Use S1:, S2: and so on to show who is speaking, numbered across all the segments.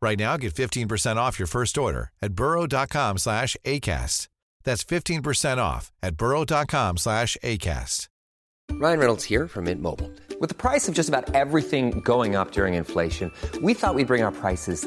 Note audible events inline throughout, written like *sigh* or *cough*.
S1: Right now, get 15% off your first order at burrow.com slash ACAST. That's 15% off at burrow.com slash ACAST.
S2: Ryan Reynolds here from Mint Mobile. With the price of just about everything going up during inflation, we thought we'd bring our prices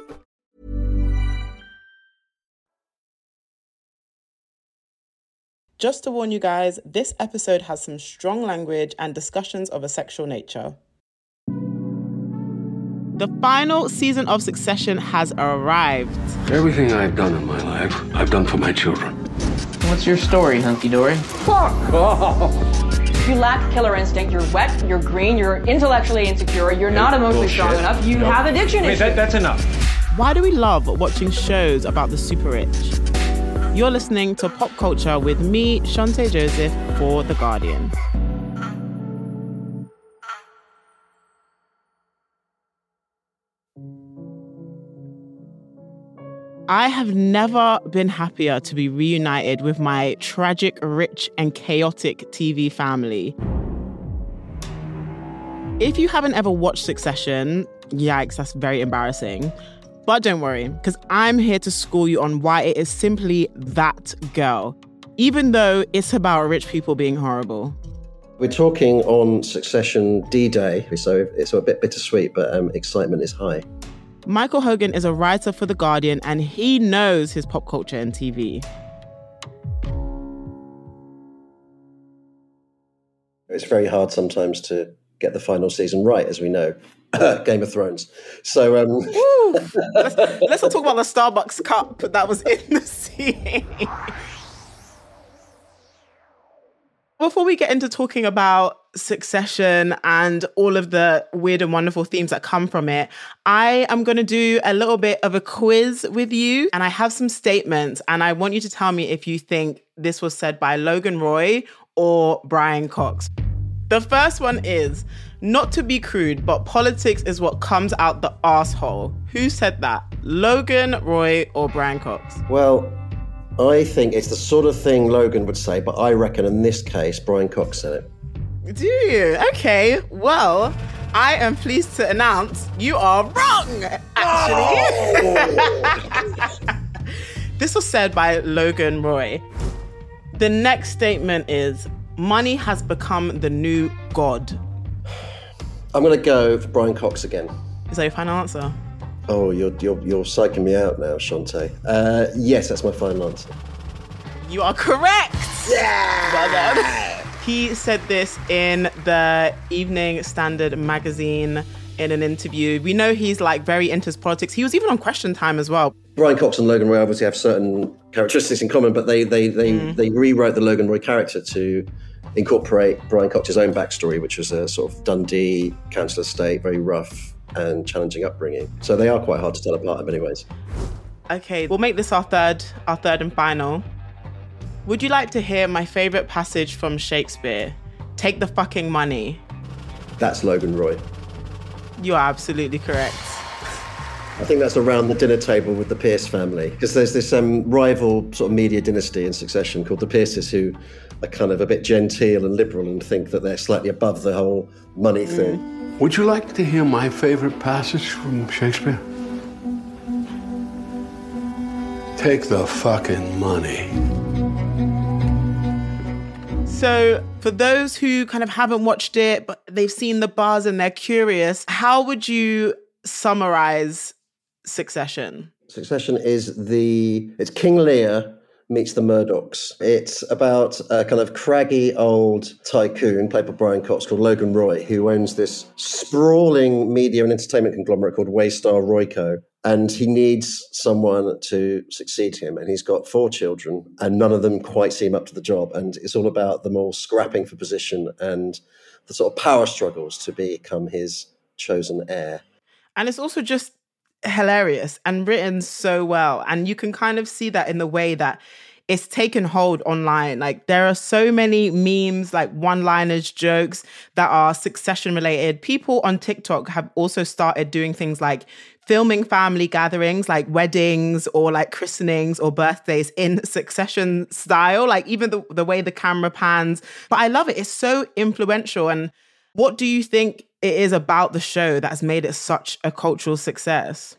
S3: Just to warn you guys, this episode has some strong language and discussions of a sexual nature. The final season of Succession has arrived.
S4: Everything I've done in my life, I've done for my children.
S5: What's your story, hunky dory? Fuck!
S6: You lack killer instinct. You're wet. You're green. You're intellectually insecure. You're not emotionally
S4: Bullshit.
S6: strong enough. You
S4: Nope.
S6: have addiction
S7: wait,
S6: issues.
S7: that, that's enough.
S3: Why do we love watching shows about the super rich? You're listening to Pop Culture with me, Chanté Joseph, for The Guardian. I have never been happier to be reunited with my tragic, rich, and chaotic TV family. If you haven't ever watched Succession, yikes, that's very embarrassing. But don't worry, because I'm here to school you on why it is simply that girl, even though it's about rich people being horrible.
S8: We're talking on Succession D Day, so it's a bit bittersweet, but um, excitement is high.
S3: Michael Hogan is a writer for The Guardian and he knows his pop culture and TV.
S8: It's very hard sometimes to get the final season right, as we know. *coughs* Game of Thrones. So, um, *laughs*
S3: let's, let's not talk about the Starbucks cup that was in the scene. Before we get into talking about succession and all of the weird and wonderful themes that come from it, I am going to do a little bit of a quiz with you. And I have some statements, and I want you to tell me if you think this was said by Logan Roy or Brian Cox. The first one is not to be crude, but politics is what comes out the asshole. Who said that? Logan Roy or Brian Cox?
S8: well, I think it's the sort of thing Logan would say, but I reckon in this case, Brian Cox said it.
S3: Do you? Okay, well, I am pleased to announce you are wrong, actually. Oh! *laughs* this was said by Logan Roy. The next statement is money has become the new god.
S8: I'm going to go for Brian Cox again.
S3: Is that your final answer?
S8: Oh, you're, you're, you're psyching me out now, Chanté. Uh, yes, that's my final answer.
S3: You are correct. Yeah. Well done. He said this in the Evening Standard magazine in an interview. We know he's like very into his politics. He was even on Question Time as well.
S8: Brian Cox and Logan Roy obviously have certain characteristics in common, but they they they, mm. they rewrote the Logan Roy character to incorporate Brian Cox's own backstory, which was a sort of Dundee council estate, very rough and challenging upbringing. So they are quite hard to tell apart in many ways.
S3: Okay, we'll make this our third, our third and final. Would you like to hear my favorite passage from Shakespeare? Take the fucking money.
S8: That's Logan Roy.
S3: You are absolutely correct.
S8: I think that's around the dinner table with the Pierce family because there's this um, rival sort of media dynasty in succession called the Pierces who are kind of a bit genteel and liberal and think that they're slightly above the whole money thing.
S4: Would you like to hear my favorite passage from Shakespeare? Take the fucking money.
S3: So, for those who kind of haven't watched it, but they've seen the bars and they're curious, how would you summarize Succession?
S8: Succession is the it's King Lear meets the Murdochs. It's about a kind of craggy old tycoon played by Brian Cox called Logan Roy, who owns this sprawling media and entertainment conglomerate called Waystar Royco. And he needs someone to succeed him. And he's got four children, and none of them quite seem up to the job. And it's all about them all scrapping for position and the sort of power struggles to become his chosen heir.
S3: And it's also just hilarious and written so well. And you can kind of see that in the way that it's taken hold online. Like there are so many memes, like one-liners, jokes that are succession related. People on TikTok have also started doing things like filming family gatherings like weddings or like christenings or birthdays in succession style like even the, the way the camera pans but i love it it's so influential and what do you think it is about the show that's made it such a cultural success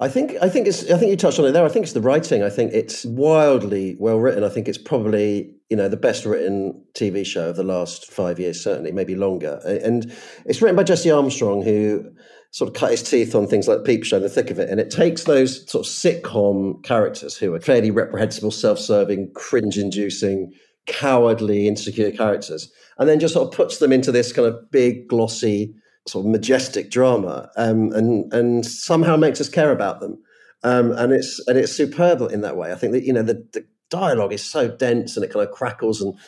S8: I think I think it's I think you touched on it there. I think it's the writing. I think it's wildly well written. I think it's probably you know the best written TV show of the last five years, certainly maybe longer. And it's written by Jesse Armstrong, who sort of cut his teeth on things like Peep Show in the thick of it. And it takes those sort of sitcom characters who are fairly reprehensible, self-serving, cringe-inducing, cowardly, insecure characters, and then just sort of puts them into this kind of big, glossy sort of majestic drama, um, and and somehow makes us care about them. Um, and it's and it's superb in that way. I think that you know the, the dialogue is so dense and it kind of crackles and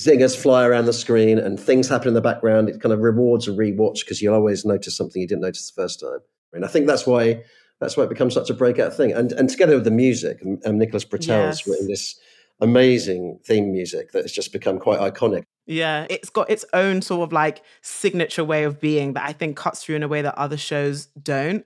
S8: zingers fly around the screen and things happen in the background. It kind of rewards a rewatch because you'll always notice something you didn't notice the first time. And I think that's why that's why it becomes such a breakout thing. And and together with the music, um, Nicholas Britell yes. written this amazing theme music that has just become quite iconic.
S3: Yeah, it's got its own sort of like signature way of being that I think cuts through in a way that other shows don't.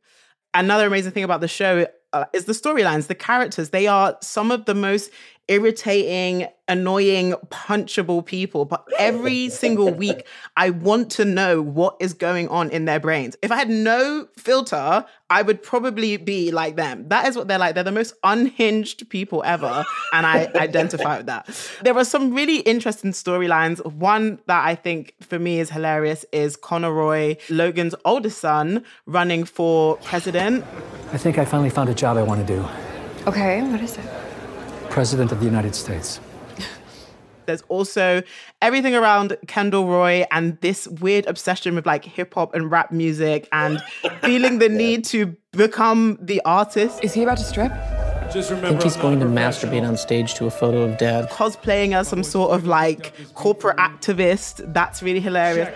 S3: Another amazing thing about the show uh, is the storylines, the characters. They are some of the most irritating, annoying, punchable people. But every single *laughs* week, I want to know what is going on in their brains. If I had no filter, I would probably be like them. That is what they're like. They're the most unhinged people ever. And I identify with that. There are some really interesting storylines. One that I think for me is hilarious is Connor Roy, Logan's oldest son, running for president.
S9: I think I finally found a job I want to do.
S10: Okay, what is it?
S9: President of the United States. *laughs*
S3: There's also everything around Kendall Roy and this weird obsession with like hip hop and rap music and feeling the *laughs* need to become the artist.
S10: Is he about to strip?
S5: Just remember, I think he's going to masturbate on stage to a photo of dad.
S3: Cosplaying as some sort of like corporate activist. That's really hilarious.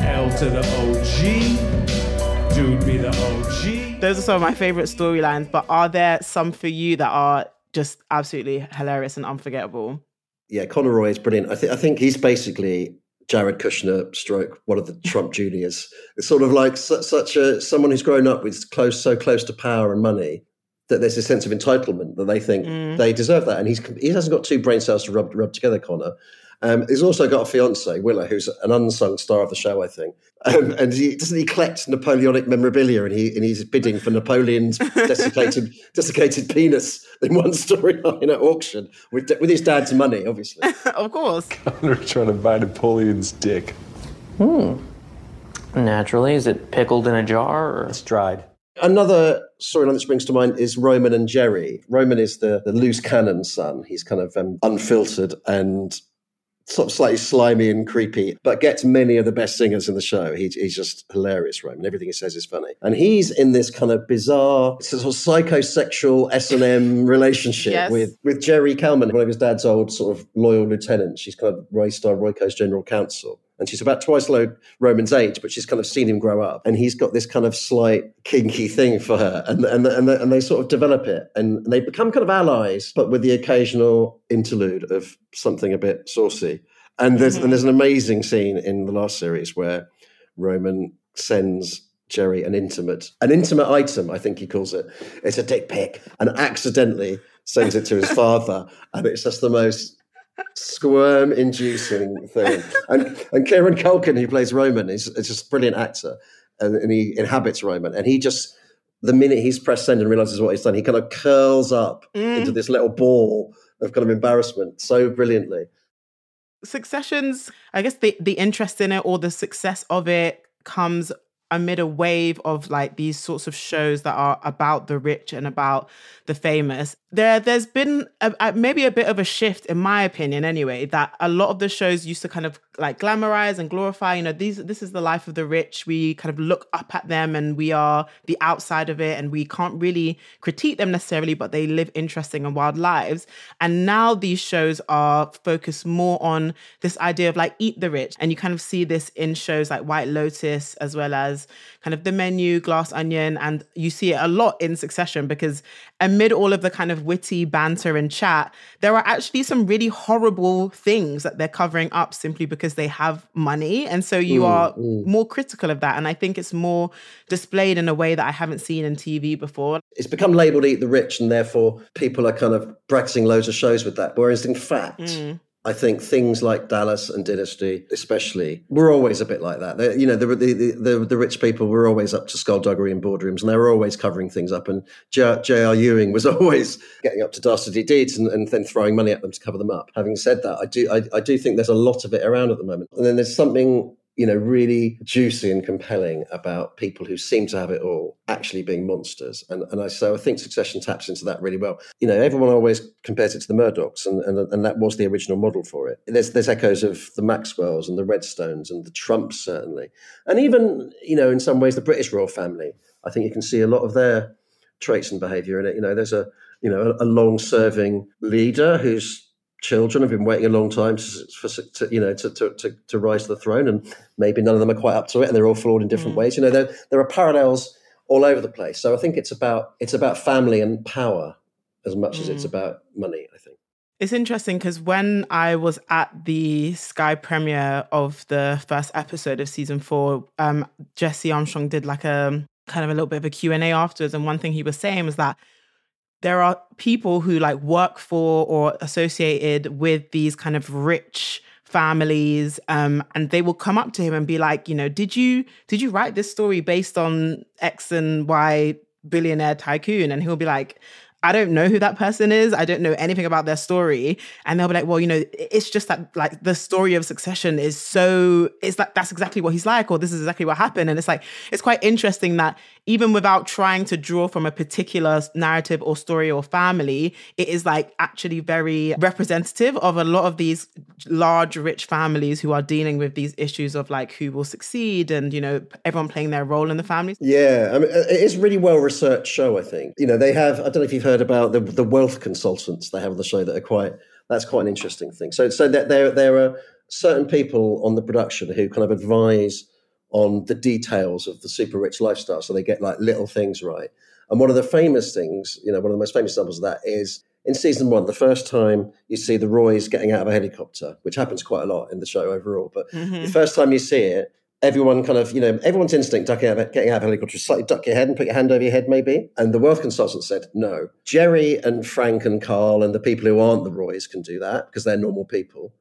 S11: L to the OG. Dude be the OG.
S3: Those are some of my favorite storylines, but are there some for you that are just absolutely hilarious and unforgettable.
S8: Yeah, Connor Roy is brilliant. I think I think he's basically Jared Kushner stroke one of the *laughs* Trump juniors. It's sort of like su- such a someone who's grown up with close so close to power and money that there's a sense of entitlement that they think mm. they deserve that. And he's he hasn't got two brain cells to rub rub together, Connor. Um, he's also got a fiance, Willa, who's an unsung star of the show, I think. Um, and he doesn't he collect Napoleonic memorabilia, and he and he's bidding for Napoleon's *laughs* desiccated desiccated penis in one storyline at auction with with his dad's money, obviously. *laughs*
S3: of course.
S12: They're trying to buy Napoleon's dick.
S5: Hmm. Naturally, is it pickled in a jar or
S12: it's dried?
S8: Another storyline that springs to mind is Roman and Gerri. Roman is the, the loose cannon son. He's kind of um, unfiltered and sort of slightly slimy and creepy, but gets many of the best singers in the show. He, he's just hilarious, Roman. Everything he says is funny. And he's in this kind of bizarre, sort of psychosexual S&M relationship yes. with, with Gerri Kellman, one of his dad's old sort of loyal lieutenants. She's kind of Waystar Royco's general counsel. And she's about twice low Roman's age, but she's kind of seen him grow up. And he's got this kind of slight kinky thing for her. And, and, and, and they sort of develop it. And they become kind of allies, but with the occasional interlude of something a bit saucy. And there's, and there's an amazing scene in the last series where Roman sends Gerri an intimate, an intimate item, I think he calls it. It's a dick pic, and accidentally sends it to his *laughs* father, and it's just the most squirm inducing thing. And and Kieran Culkin, who plays Roman, is, is just a brilliant actor. And, and, he inhabits Roman. And he just, the minute he's pressed send and realizes what he's done, he kind of curls up mm. into this little ball of kind of embarrassment so brilliantly.
S3: Successions, I guess the, the interest in it or the success of it comes amid a wave of like these sorts of shows that are about the rich and about the famous. There there's been a, a, maybe a bit of a shift in my opinion anyway that a lot of the shows used to kind of like glamorize and glorify you know these this is the life of the rich. We kind of look up at them and we are the outside of it and we can't really critique them necessarily but they live interesting and wild lives. And now these shows are focused more on this idea of like eat the rich. And you kind of see this in shows like white lotus as well as kind of the menu glass onion and you see it a lot in succession because amid all of the kind of witty banter and chat, there are actually some really horrible things that they're covering up simply because they have money. And so you mm, are mm. more critical of that. And I think it's more displayed in a way that I haven't seen in TV before.
S8: It's become labeled Eat the Rich, and therefore people are kind of practicing loads of shows with that. Whereas in fact, mm. I think things like Dallas and Dynasty, especially, were always a bit like that. They, you know, the, the, the, the, rich people were always up to skullduggery in boardrooms and they were always covering things up. And J.R. Ewing was *laughs* always getting up to dastardly deeds and, and, then throwing money at them to cover them up. Having said that, I do, I, I do think there's a lot of it around at the moment. And then there's something you know, really juicy and compelling about people who seem to have it all actually being monsters. And, and I, so I think Succession taps into that really well. You know, everyone always compares it to the Murdochs, and, and, and that was the original model for it. There's, there's echoes of the Maxwells and the Redstones and the Trumps, certainly. And even, you know, in some ways, the British royal family. I think you can see a lot of their traits and behavior in it. You know, there's a, you know, a, a long serving leader who's children have been waiting a long time to, for, to you know to, to, to, to, rise to the throne and maybe none of them are quite up to it and they're all flawed in different mm. ways you know there, there are parallels all over the place so i think it's about it's about family and power as much mm. as it's mm. about money i think
S3: it's interesting because when I was at the Sky premiere of the first episode of season four, um, Jesse Armstrong did like a kind of a little bit of a Q&A afterwards. And one thing he was saying was that there are people who like work for or associated with these kind of rich families um, and they will come up to him and be like you know did you did you write this story based on x and y billionaire tycoon? And he'll be like I don't know who that person is. I don't know anything about their story. And they'll be like, well, you know, it's just that like the story of succession is so, it's like, that's exactly what he's like, or this is exactly what happened. And it's like, it's quite interesting that even without trying to draw from a particular narrative or story or family, it is like actually very representative of a lot of these large, rich families who are dealing with these issues of like who will succeed and, you know, everyone playing their role in the family.
S8: Yeah. I mean, it is really well researched show, I think. You know, they have, I don't know if you've heard about the, the wealth consultants they have on the show that are quite that's quite an interesting thing. So so there there are certain people on the production who kind of advise on the details of the super rich lifestyle, so they get like little things right. And one of the famous things, you know, one of the most famous examples of that is in season one, the first time you see the Roys getting out of a helicopter, which happens quite a lot in the show overall, but mm-hmm. the first time you see it, everyone kind of, you know, everyone's instinct ducking out, getting out of helicopter is slightly duck your head and put your hand over your head, maybe. And the wealth consultant said, no. Gerri and Frank and Carl and the people who aren't the Roys can do that because they're normal people.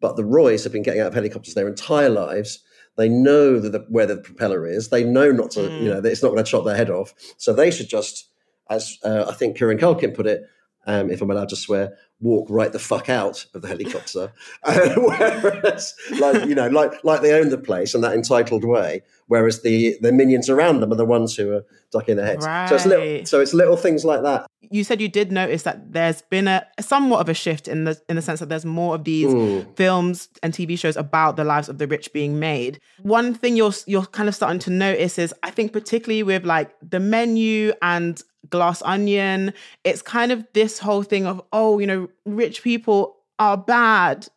S8: But the Roys have been getting out of helicopters their entire lives. They know the, where the propeller is. They know not to, mm. you know, it's not going to chop their head off. So they should just, as uh, I think Kieran Culkin put it, um, if I'm allowed to swear, walk right the fuck out of the helicopter. *laughs* whereas, like you know, like like they own the place in that entitled way. Whereas the the minions around them are the ones who are ducking their heads. Right. So it's little, so it's little things like that.
S3: You said you did notice that there's been a somewhat of a shift in the in the sense that there's more of these mm. films and TV shows about the lives of the rich being made. One thing you're you're kind of starting to notice is I think particularly with like the menu and glass onion. It's kind of this whole thing of, oh, you know, rich people are bad.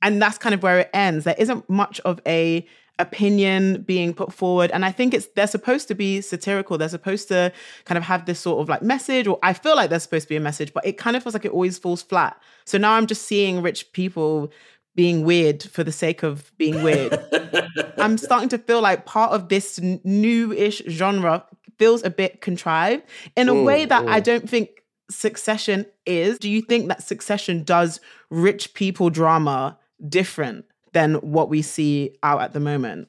S3: And that's kind of where it ends. There isn't much of a opinion being put forward and i think it's they're supposed to be satirical they're supposed to kind of have this sort of like message or i feel like there's supposed to be a message but it kind of feels like it always falls flat so now i'm just seeing rich people being weird for the sake of being weird *laughs* i'm starting to feel like part of this new-ish genre feels a bit contrived in a mm, way that mm. I don't think Succession is. Do you think that Succession does rich people drama different than what we see out at the moment?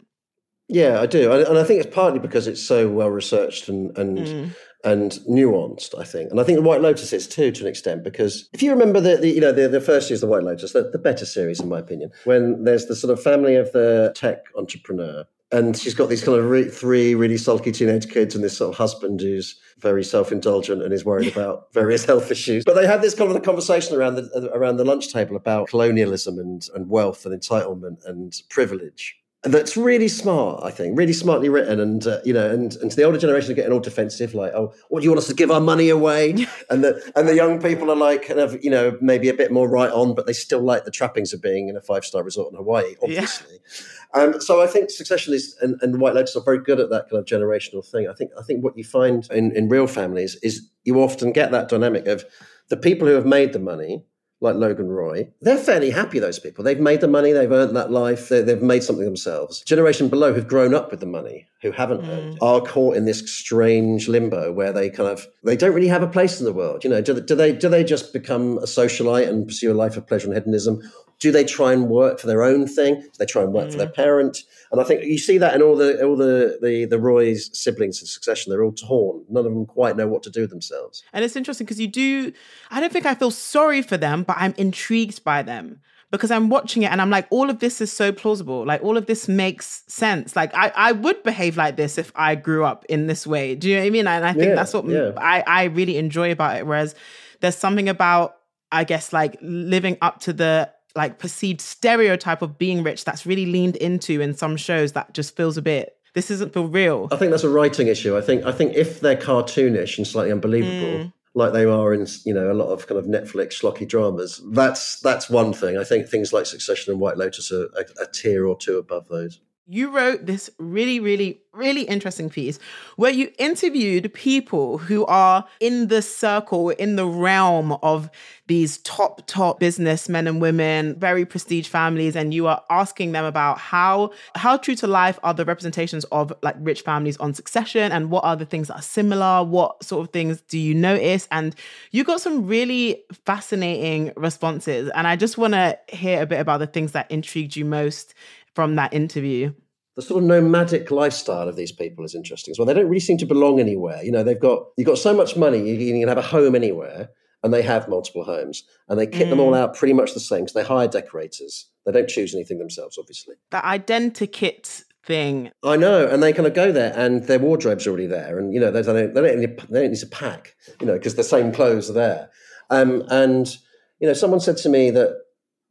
S8: Yeah, I do, and I think it's partly because it's so well researched and and mm. and nuanced. I think, and I think the White Lotus is too, to an extent, because if you remember the, the you know the, the first series the White Lotus, the, the better series in my opinion, when there's the sort of family of the tech entrepreneur and she's got these kind of re- three really sulky teenage kids and this sort of husband who's very self-indulgent and is worried about various *laughs* health issues. But they have this kind of conversation around the around the lunch table about colonialism and, and wealth and entitlement and privilege that's really smart, I think, really smartly written. And, uh, you know, and, and to the older generation are getting all defensive, like, oh, what do you want us to give our money away? *laughs* and the, and the young people are like, kind of, you know, maybe a bit more right on, but they still like the trappings of being in a five star resort in Hawaii, obviously. Yeah. Um, so I think Succession is, and, and White Lotus are very good at that kind of generational thing. I think, I think what you find in, in real families is you often get that dynamic of the people who have made the money like Logan Roy, they're fairly happy, those people. They've made the money, they've earned that life, they, have made something themselves. Generation below who've grown up with the money, who haven't mm. are caught in this strange limbo where they kind of, they don't really have a place in the world. You know, do, do they, do they just become a socialite and pursue a life of pleasure and hedonism? Do they try and work for their own thing? Do they try and work mm. for their mm. parent? And I think you see that in all the all the, the the Roy's siblings in succession. They're all torn. None of them quite know what to do with themselves.
S3: And it's interesting because you do. I don't think I feel sorry for them, but I'm intrigued by them because I'm watching it and I'm like, all of this is so plausible. Like all of this makes sense. Like I, I would behave like this if I grew up in this way. Do you know what I mean? And I think yeah, that's what yeah. I, I really enjoy about it. Whereas there's something about, I guess, like living up to the like perceived stereotype of being rich that's really leaned into in some shows that just feels a bit this isn't feel real.
S8: I think that's a writing issue. I think I think if they're cartoonish and slightly unbelievable, mm. Like they are in you know a lot of kind of Netflix schlocky dramas, that's that's one thing. I think things like Succession and White Lotus are a, a tier or two above those.
S3: You wrote this really, really, really interesting piece where you interviewed people who are in the circle, in the realm of these top, top businessmen and women, very prestige families, and you are asking them about how how true to life are the representations of like rich families on succession and what are the things that are similar? What sort of things do you notice? And you got some really fascinating responses. And I just want to hear a bit about the things that intrigued you most from that interview
S8: the sort of nomadic lifestyle of these people is interesting as well. They don't really seem to belong anywhere. You know, they've got you've got so much money, you, can have a home anywhere, and they have multiple homes, and they kit mm. them all mm. out pretty much the same because they hire decorators. They don't choose anything themselves, obviously.
S3: That identikit thing.
S8: I know, and they kind of go there, and their wardrobe's already there, and you know they don't they don't need, they don't need to pack, you know, because the same clothes are there. Um, and you know, someone said to me that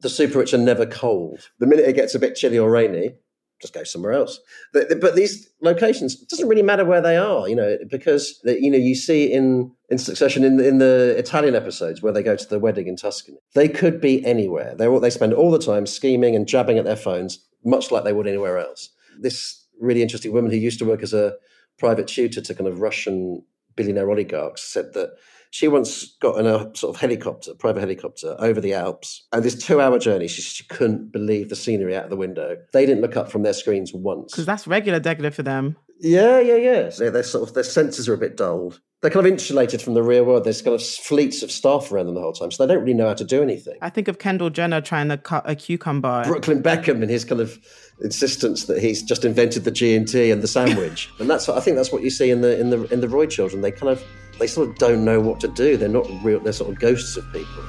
S8: the super rich are never cold. The minute it gets a bit chilly or rainy, just go somewhere else. But, but these locations doesn't really matter where they are, you know, because you know you see in in succession in the, in the Italian episodes where they go to the wedding in Tuscany. They could be anywhere. They they spend all the time scheming and jabbing at their phones, much like they would anywhere else. This really interesting woman who used to work as a private tutor to kind of Russian billionaire oligarchs said that she once got in a sort of helicopter, private helicopter, over the Alps. And this two hour journey, she, she couldn't believe the scenery out of the window. They didn't look up from their screens once.
S3: Because that's regular degular for them.
S8: Yeah, yeah, yeah. So they're sort of, their senses are a bit dulled. They're kind of insulated from the real world. There's kind of fleets of staff around them the whole time, so they don't really know how to do anything.
S3: I think of Kendall Jenner trying to cut a cucumber.
S8: Brooklyn Beckham and his kind of insistence that he's just invented the G and T and the sandwich, *laughs* and that's I think that's what you see in the in the in the Roy children. They kind of they sort of don't know what to do. They're not real. They're sort of ghosts of people.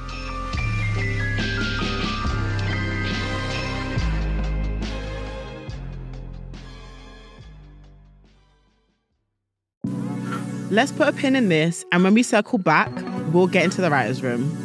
S3: Let's put a pin in this, and when we circle back, we'll get into the writer's room.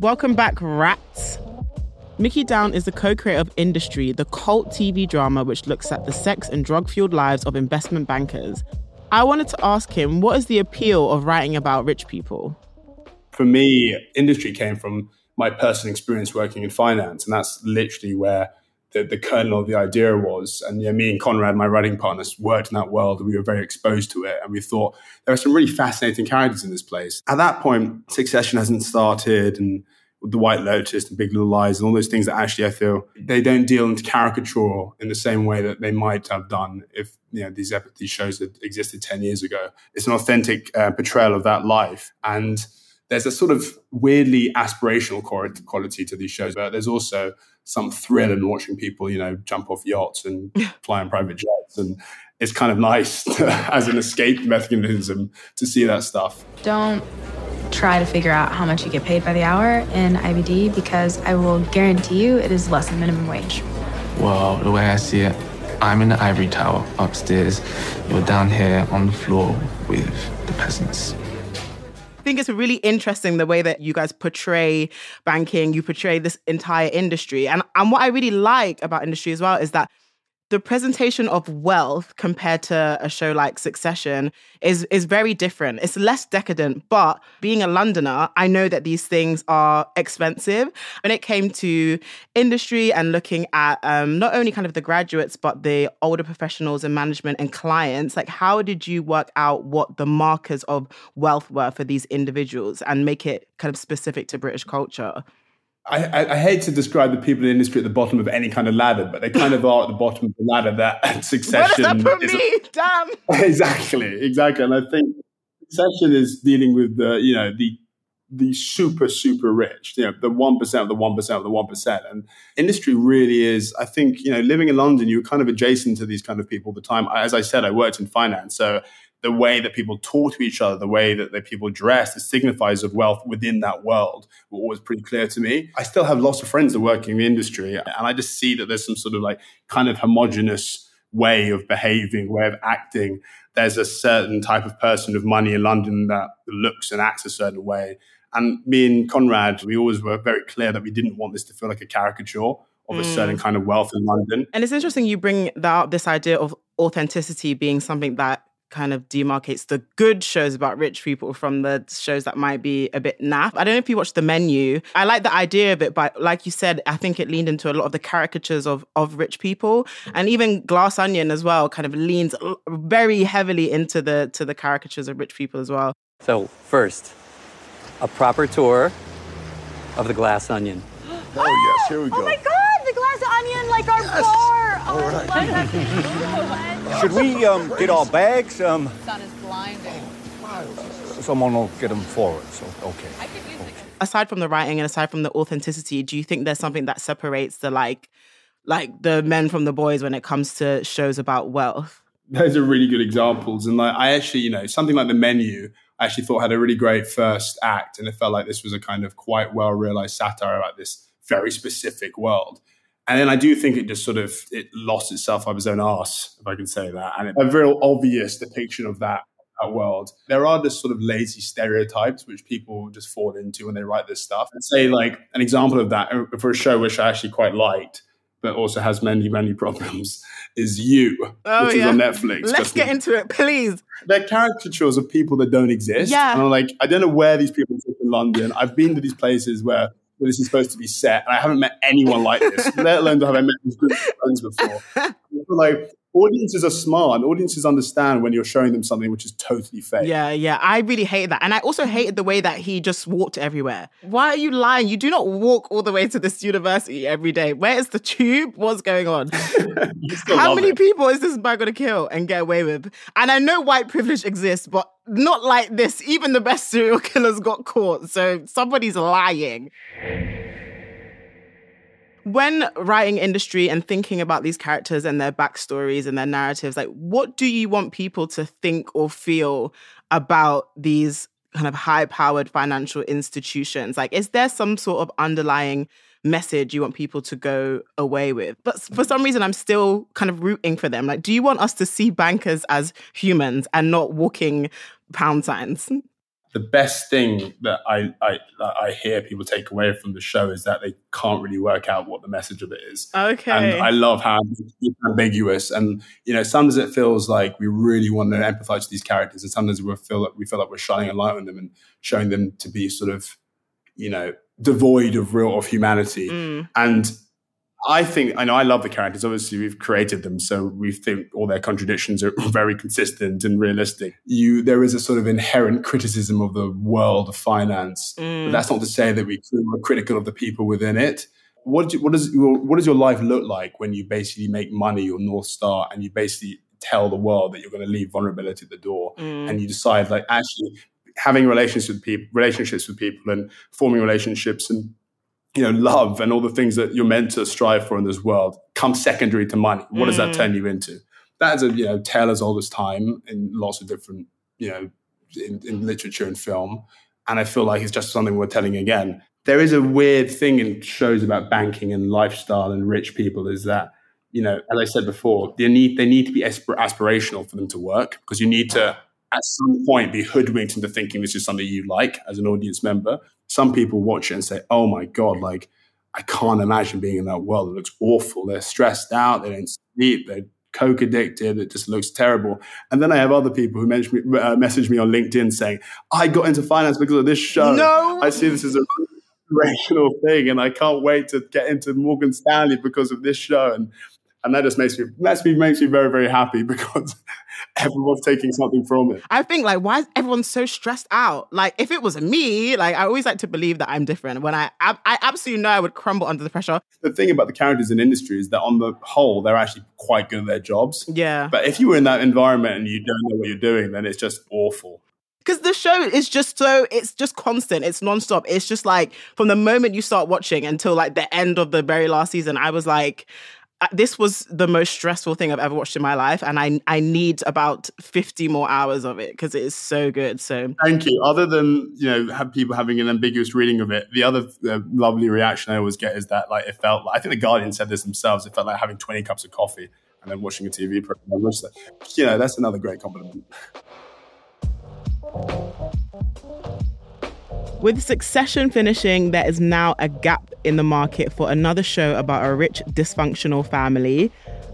S3: Welcome back, rats. Mickey Down is the co creator of Industry, the cult TV drama which looks at the sex and drug fueled lives of investment bankers. I wanted to ask him what is the appeal of writing about rich people?
S13: For me, industry came from my personal experience working in finance, and that's literally where the, the kernel of the idea was. And know, me and Konrad, my writing partners, worked in that world we were very exposed to it. And we thought there are some really fascinating characters in this place. At that point, Succession hasn't started and the White Lotus and Big Little Lies and all those things that actually I feel they don't deal into caricature in the same way that they might have done if you know these these shows had existed ten years ago. It's an authentic uh, portrayal of that life, and there's a sort of weirdly aspirational quality to these shows, but there's also some thrill in watching people, you know, jump off yachts and *laughs* fly in private jets. And it's kind of nice *laughs* to, as an escape mechanism to see that stuff.
S14: Don't try to figure out how much you get paid by the hour in IBD because I will guarantee you it is less than minimum wage.
S15: Well, the way I see it, I'm in the ivory tower upstairs. You're down here on the floor with the peasants.
S3: I think it's really interesting the way that you guys portray banking, you portray this entire industry. And, and what I really like about industry as well is that the presentation of wealth compared to a show like Succession is is very different. It's less decadent, but being a Londoner, I know that these things are expensive. When it came to industry and looking at um, not only kind of the graduates, but the older professionals and management and clients, like how did you work out what the markers of wealth were for these individuals and make it kind of specific to British culture?
S13: I, I, hate to describe the people in the industry at the bottom of any kind of ladder, but they kind of are at the bottom of the ladder that succession. *laughs*
S3: What does that put me? Damn. *laughs*
S13: exactly, exactly. And I think succession is dealing with the, you know, the the super, super rich, you know, the 1% of the 1% of the 1%. And industry really is, I think, you know, living in London, you're kind of adjacent to these kind of people all the time. As I said, I worked in finance. So the way that people talk to each other, the way that, the people dress, the signifiers of wealth within that world were always pretty clear to me. I still have lots of friends that work in the industry, and I just see that there's some sort of like kind of homogenous way of behaving, way of acting. There's a certain type of person with money in London that looks and acts a certain way. And me and Konrad, we always were very clear that we didn't want this to feel like a caricature of mm. a certain kind of wealth in London.
S3: And it's interesting you bring that up. this idea of authenticity being something that kind of demarcates the good shows about rich people from the shows that might be a bit naff. I don't know if you watched the menu. I like the idea of it, but like you said, I think it leaned into a lot of the caricatures of of rich people, and even Glass Onion as well kind of leans very heavily into the to the caricatures of rich people as well.
S16: So first, a proper tour of the Glass Onion. *gasps*
S17: Oh yes, here we *gasps*
S18: oh
S17: go.
S18: Oh my God, the Glass Onion, like our yes. bar. Oh,
S17: All right. *laughs* Should we um, get our bags? Um,
S18: sun is blinding.
S17: Someone will get them forward. So okay.
S3: Aside from the writing and aside from the authenticity, do you think there's something that separates the like, like the men from the boys when it comes to shows about wealth?
S13: Those are really good examples, and like I actually, you know, something like the menu. I actually thought had a really great first act, and it felt like this was a kind of quite well realized satire about this very specific world. And then I do think it just sort of it lost itself up its own arse, if I can say that, and a very obvious depiction of that that world. There are just sort of lazy stereotypes which people just fall into when they write this stuff. And say like an example of that uh, for a show which I actually quite liked, but also has many many *laughs* problems, is You,
S3: oh,
S13: which
S3: yeah.
S13: is on Netflix.
S3: Let's get into it, please.
S13: They're caricatures of people that don't exist.
S3: Yeah.
S13: And I'm like, I don't know where these people live in London. I've been to these places where where this is supposed to be set. And I haven't met anyone like this, *laughs* let alone have I met these group of friends before. *laughs* like audiences are smart. And audiences understand when you're showing them something which is totally fake.
S3: Yeah, yeah. I really hate that. And I also hated the way that he just walked everywhere. Why are you lying? You do not walk all the way to this university every day. Where is the tube? What's going on? *laughs* How many
S13: it.
S3: people is this man going to kill and get away with? And I know white privilege exists, but not like this. Even the best serial killers got caught. So somebody's lying when writing industry and thinking about these characters and their backstories and their narratives, like what do you want people to think or feel about these kind of high powered financial institutions? Like, is there some sort of underlying message you want people to go away with? But for some reason, I'm still kind of rooting for them. Like, do you want us to see bankers as humans and not walking pound signs?
S13: The best thing that I, I I hear people take away from the show is that they can't really work out what the message of it is.
S3: Okay.
S13: And I love how it's ambiguous, and you know, sometimes it feels like we really want to empathize with these characters, and sometimes we feel like we feel like we're shining a light on them and showing them to be sort of, you know, devoid of real of humanity.
S3: Mm.
S13: And I think I know I love the characters. Obviously, we've created them, so we think all their contradictions are *laughs* very consistent and realistic. You, there is a sort of inherent criticism of the world of finance,
S3: Mm.
S13: but that's not to say that we are critical of the people within it. What, do, what does your, what does your life look like when you basically make money your north star and you basically tell the world that you're going to leave vulnerability at the door
S3: Mm.
S13: and you decide like actually having relationships with people, relationships with people, and forming relationships and you know, love and all the things that you're meant to strive for in this world come secondary to money. What does that
S3: Mm.
S13: turn you into? That's a you know tale as old as time in lots of different you know in, in literature and film, and I feel like it's just something we're telling again. There is a weird thing in shows about banking and lifestyle and rich people is that you know, as I said before, they need they need to be aspirational for them to work because you need to at some point be hoodwinked into thinking this is something you like as an audience member. Some people watch it and say, "Oh my god, like I can't imagine being in that world. It looks awful. They're stressed out. They don't sleep. They're coke addicted. It just looks terrible." And then I have other people who message me, uh, message me on LinkedIn saying, "I got into finance because of this show.
S3: No!
S13: I see this as a *laughs* inspirational thing, and I can't wait to get into Morgan Stanley because of this show." And and that just makes me makes me makes me very very happy *laughs* because everyone's taking something from it.
S3: I think like why is everyone so stressed out? Like if it was me, like I always like to believe that I'm different. When I I, I absolutely know I would crumble under the pressure.
S13: The thing about the characters in industry is that on the whole they're actually quite good at their jobs.
S3: Yeah.
S13: But if you were in that environment and you don't know what you're doing, then it's just awful.
S3: Because the show is just so it's just constant. It's nonstop. It's just like from the moment you start watching until like the end of the very last season. I was like, this was the most stressful thing I've ever watched in my life, and I I need about fifty more hours of it because it is so good. So
S13: Thank you. Other than you know, have people having an ambiguous reading of it, the other uh, lovely reaction I always get is that like it felt. like I think the Guardian said this themselves. It felt like having twenty cups of coffee and then watching a TV program. Which, you know, that's another great compliment.
S3: With Succession finishing, there is now a gap in the market for another show about a rich, dysfunctional family.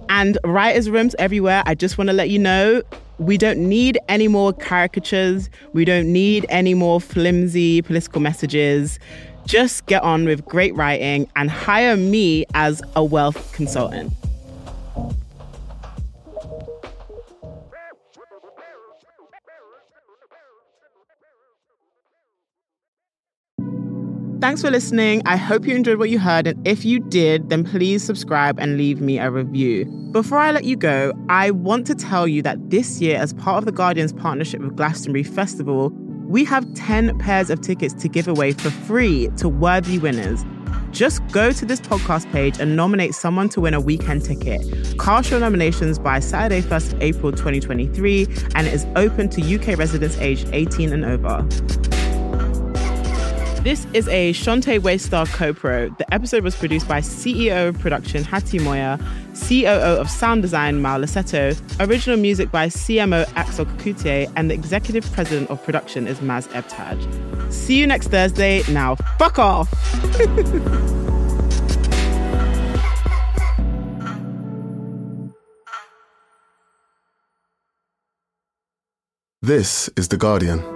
S3: And writers' rooms everywhere, I just want to let you know we don't need any more caricatures. We don't need any more flimsy political messages. Just get on with great writing and hire me as a wealth consultant. Thanks for listening. I hope you enjoyed what you heard. And if you did, then please subscribe and leave me a review. Before I let you go, I want to tell you that this year, as part of The Guardian's partnership with Glastonbury Festival, we have 10 pairs of tickets to give away for free to worthy winners. Just go to this podcast page and nominate someone to win a weekend ticket. Cast your nominations by Saturday, 1st April 2023, and it is open to UK residents aged 18 and over. This is a Chanté Waystar co-pro. The episode was produced by CEO of production Hattie Moya, COO of sound design Mal Lasetto, original music by CMO Axel Kacoutié, and the executive president of production is Maz Ebtehaj. See you next Thursday. Now, fuck off! *laughs*
S19: This is The Guardian.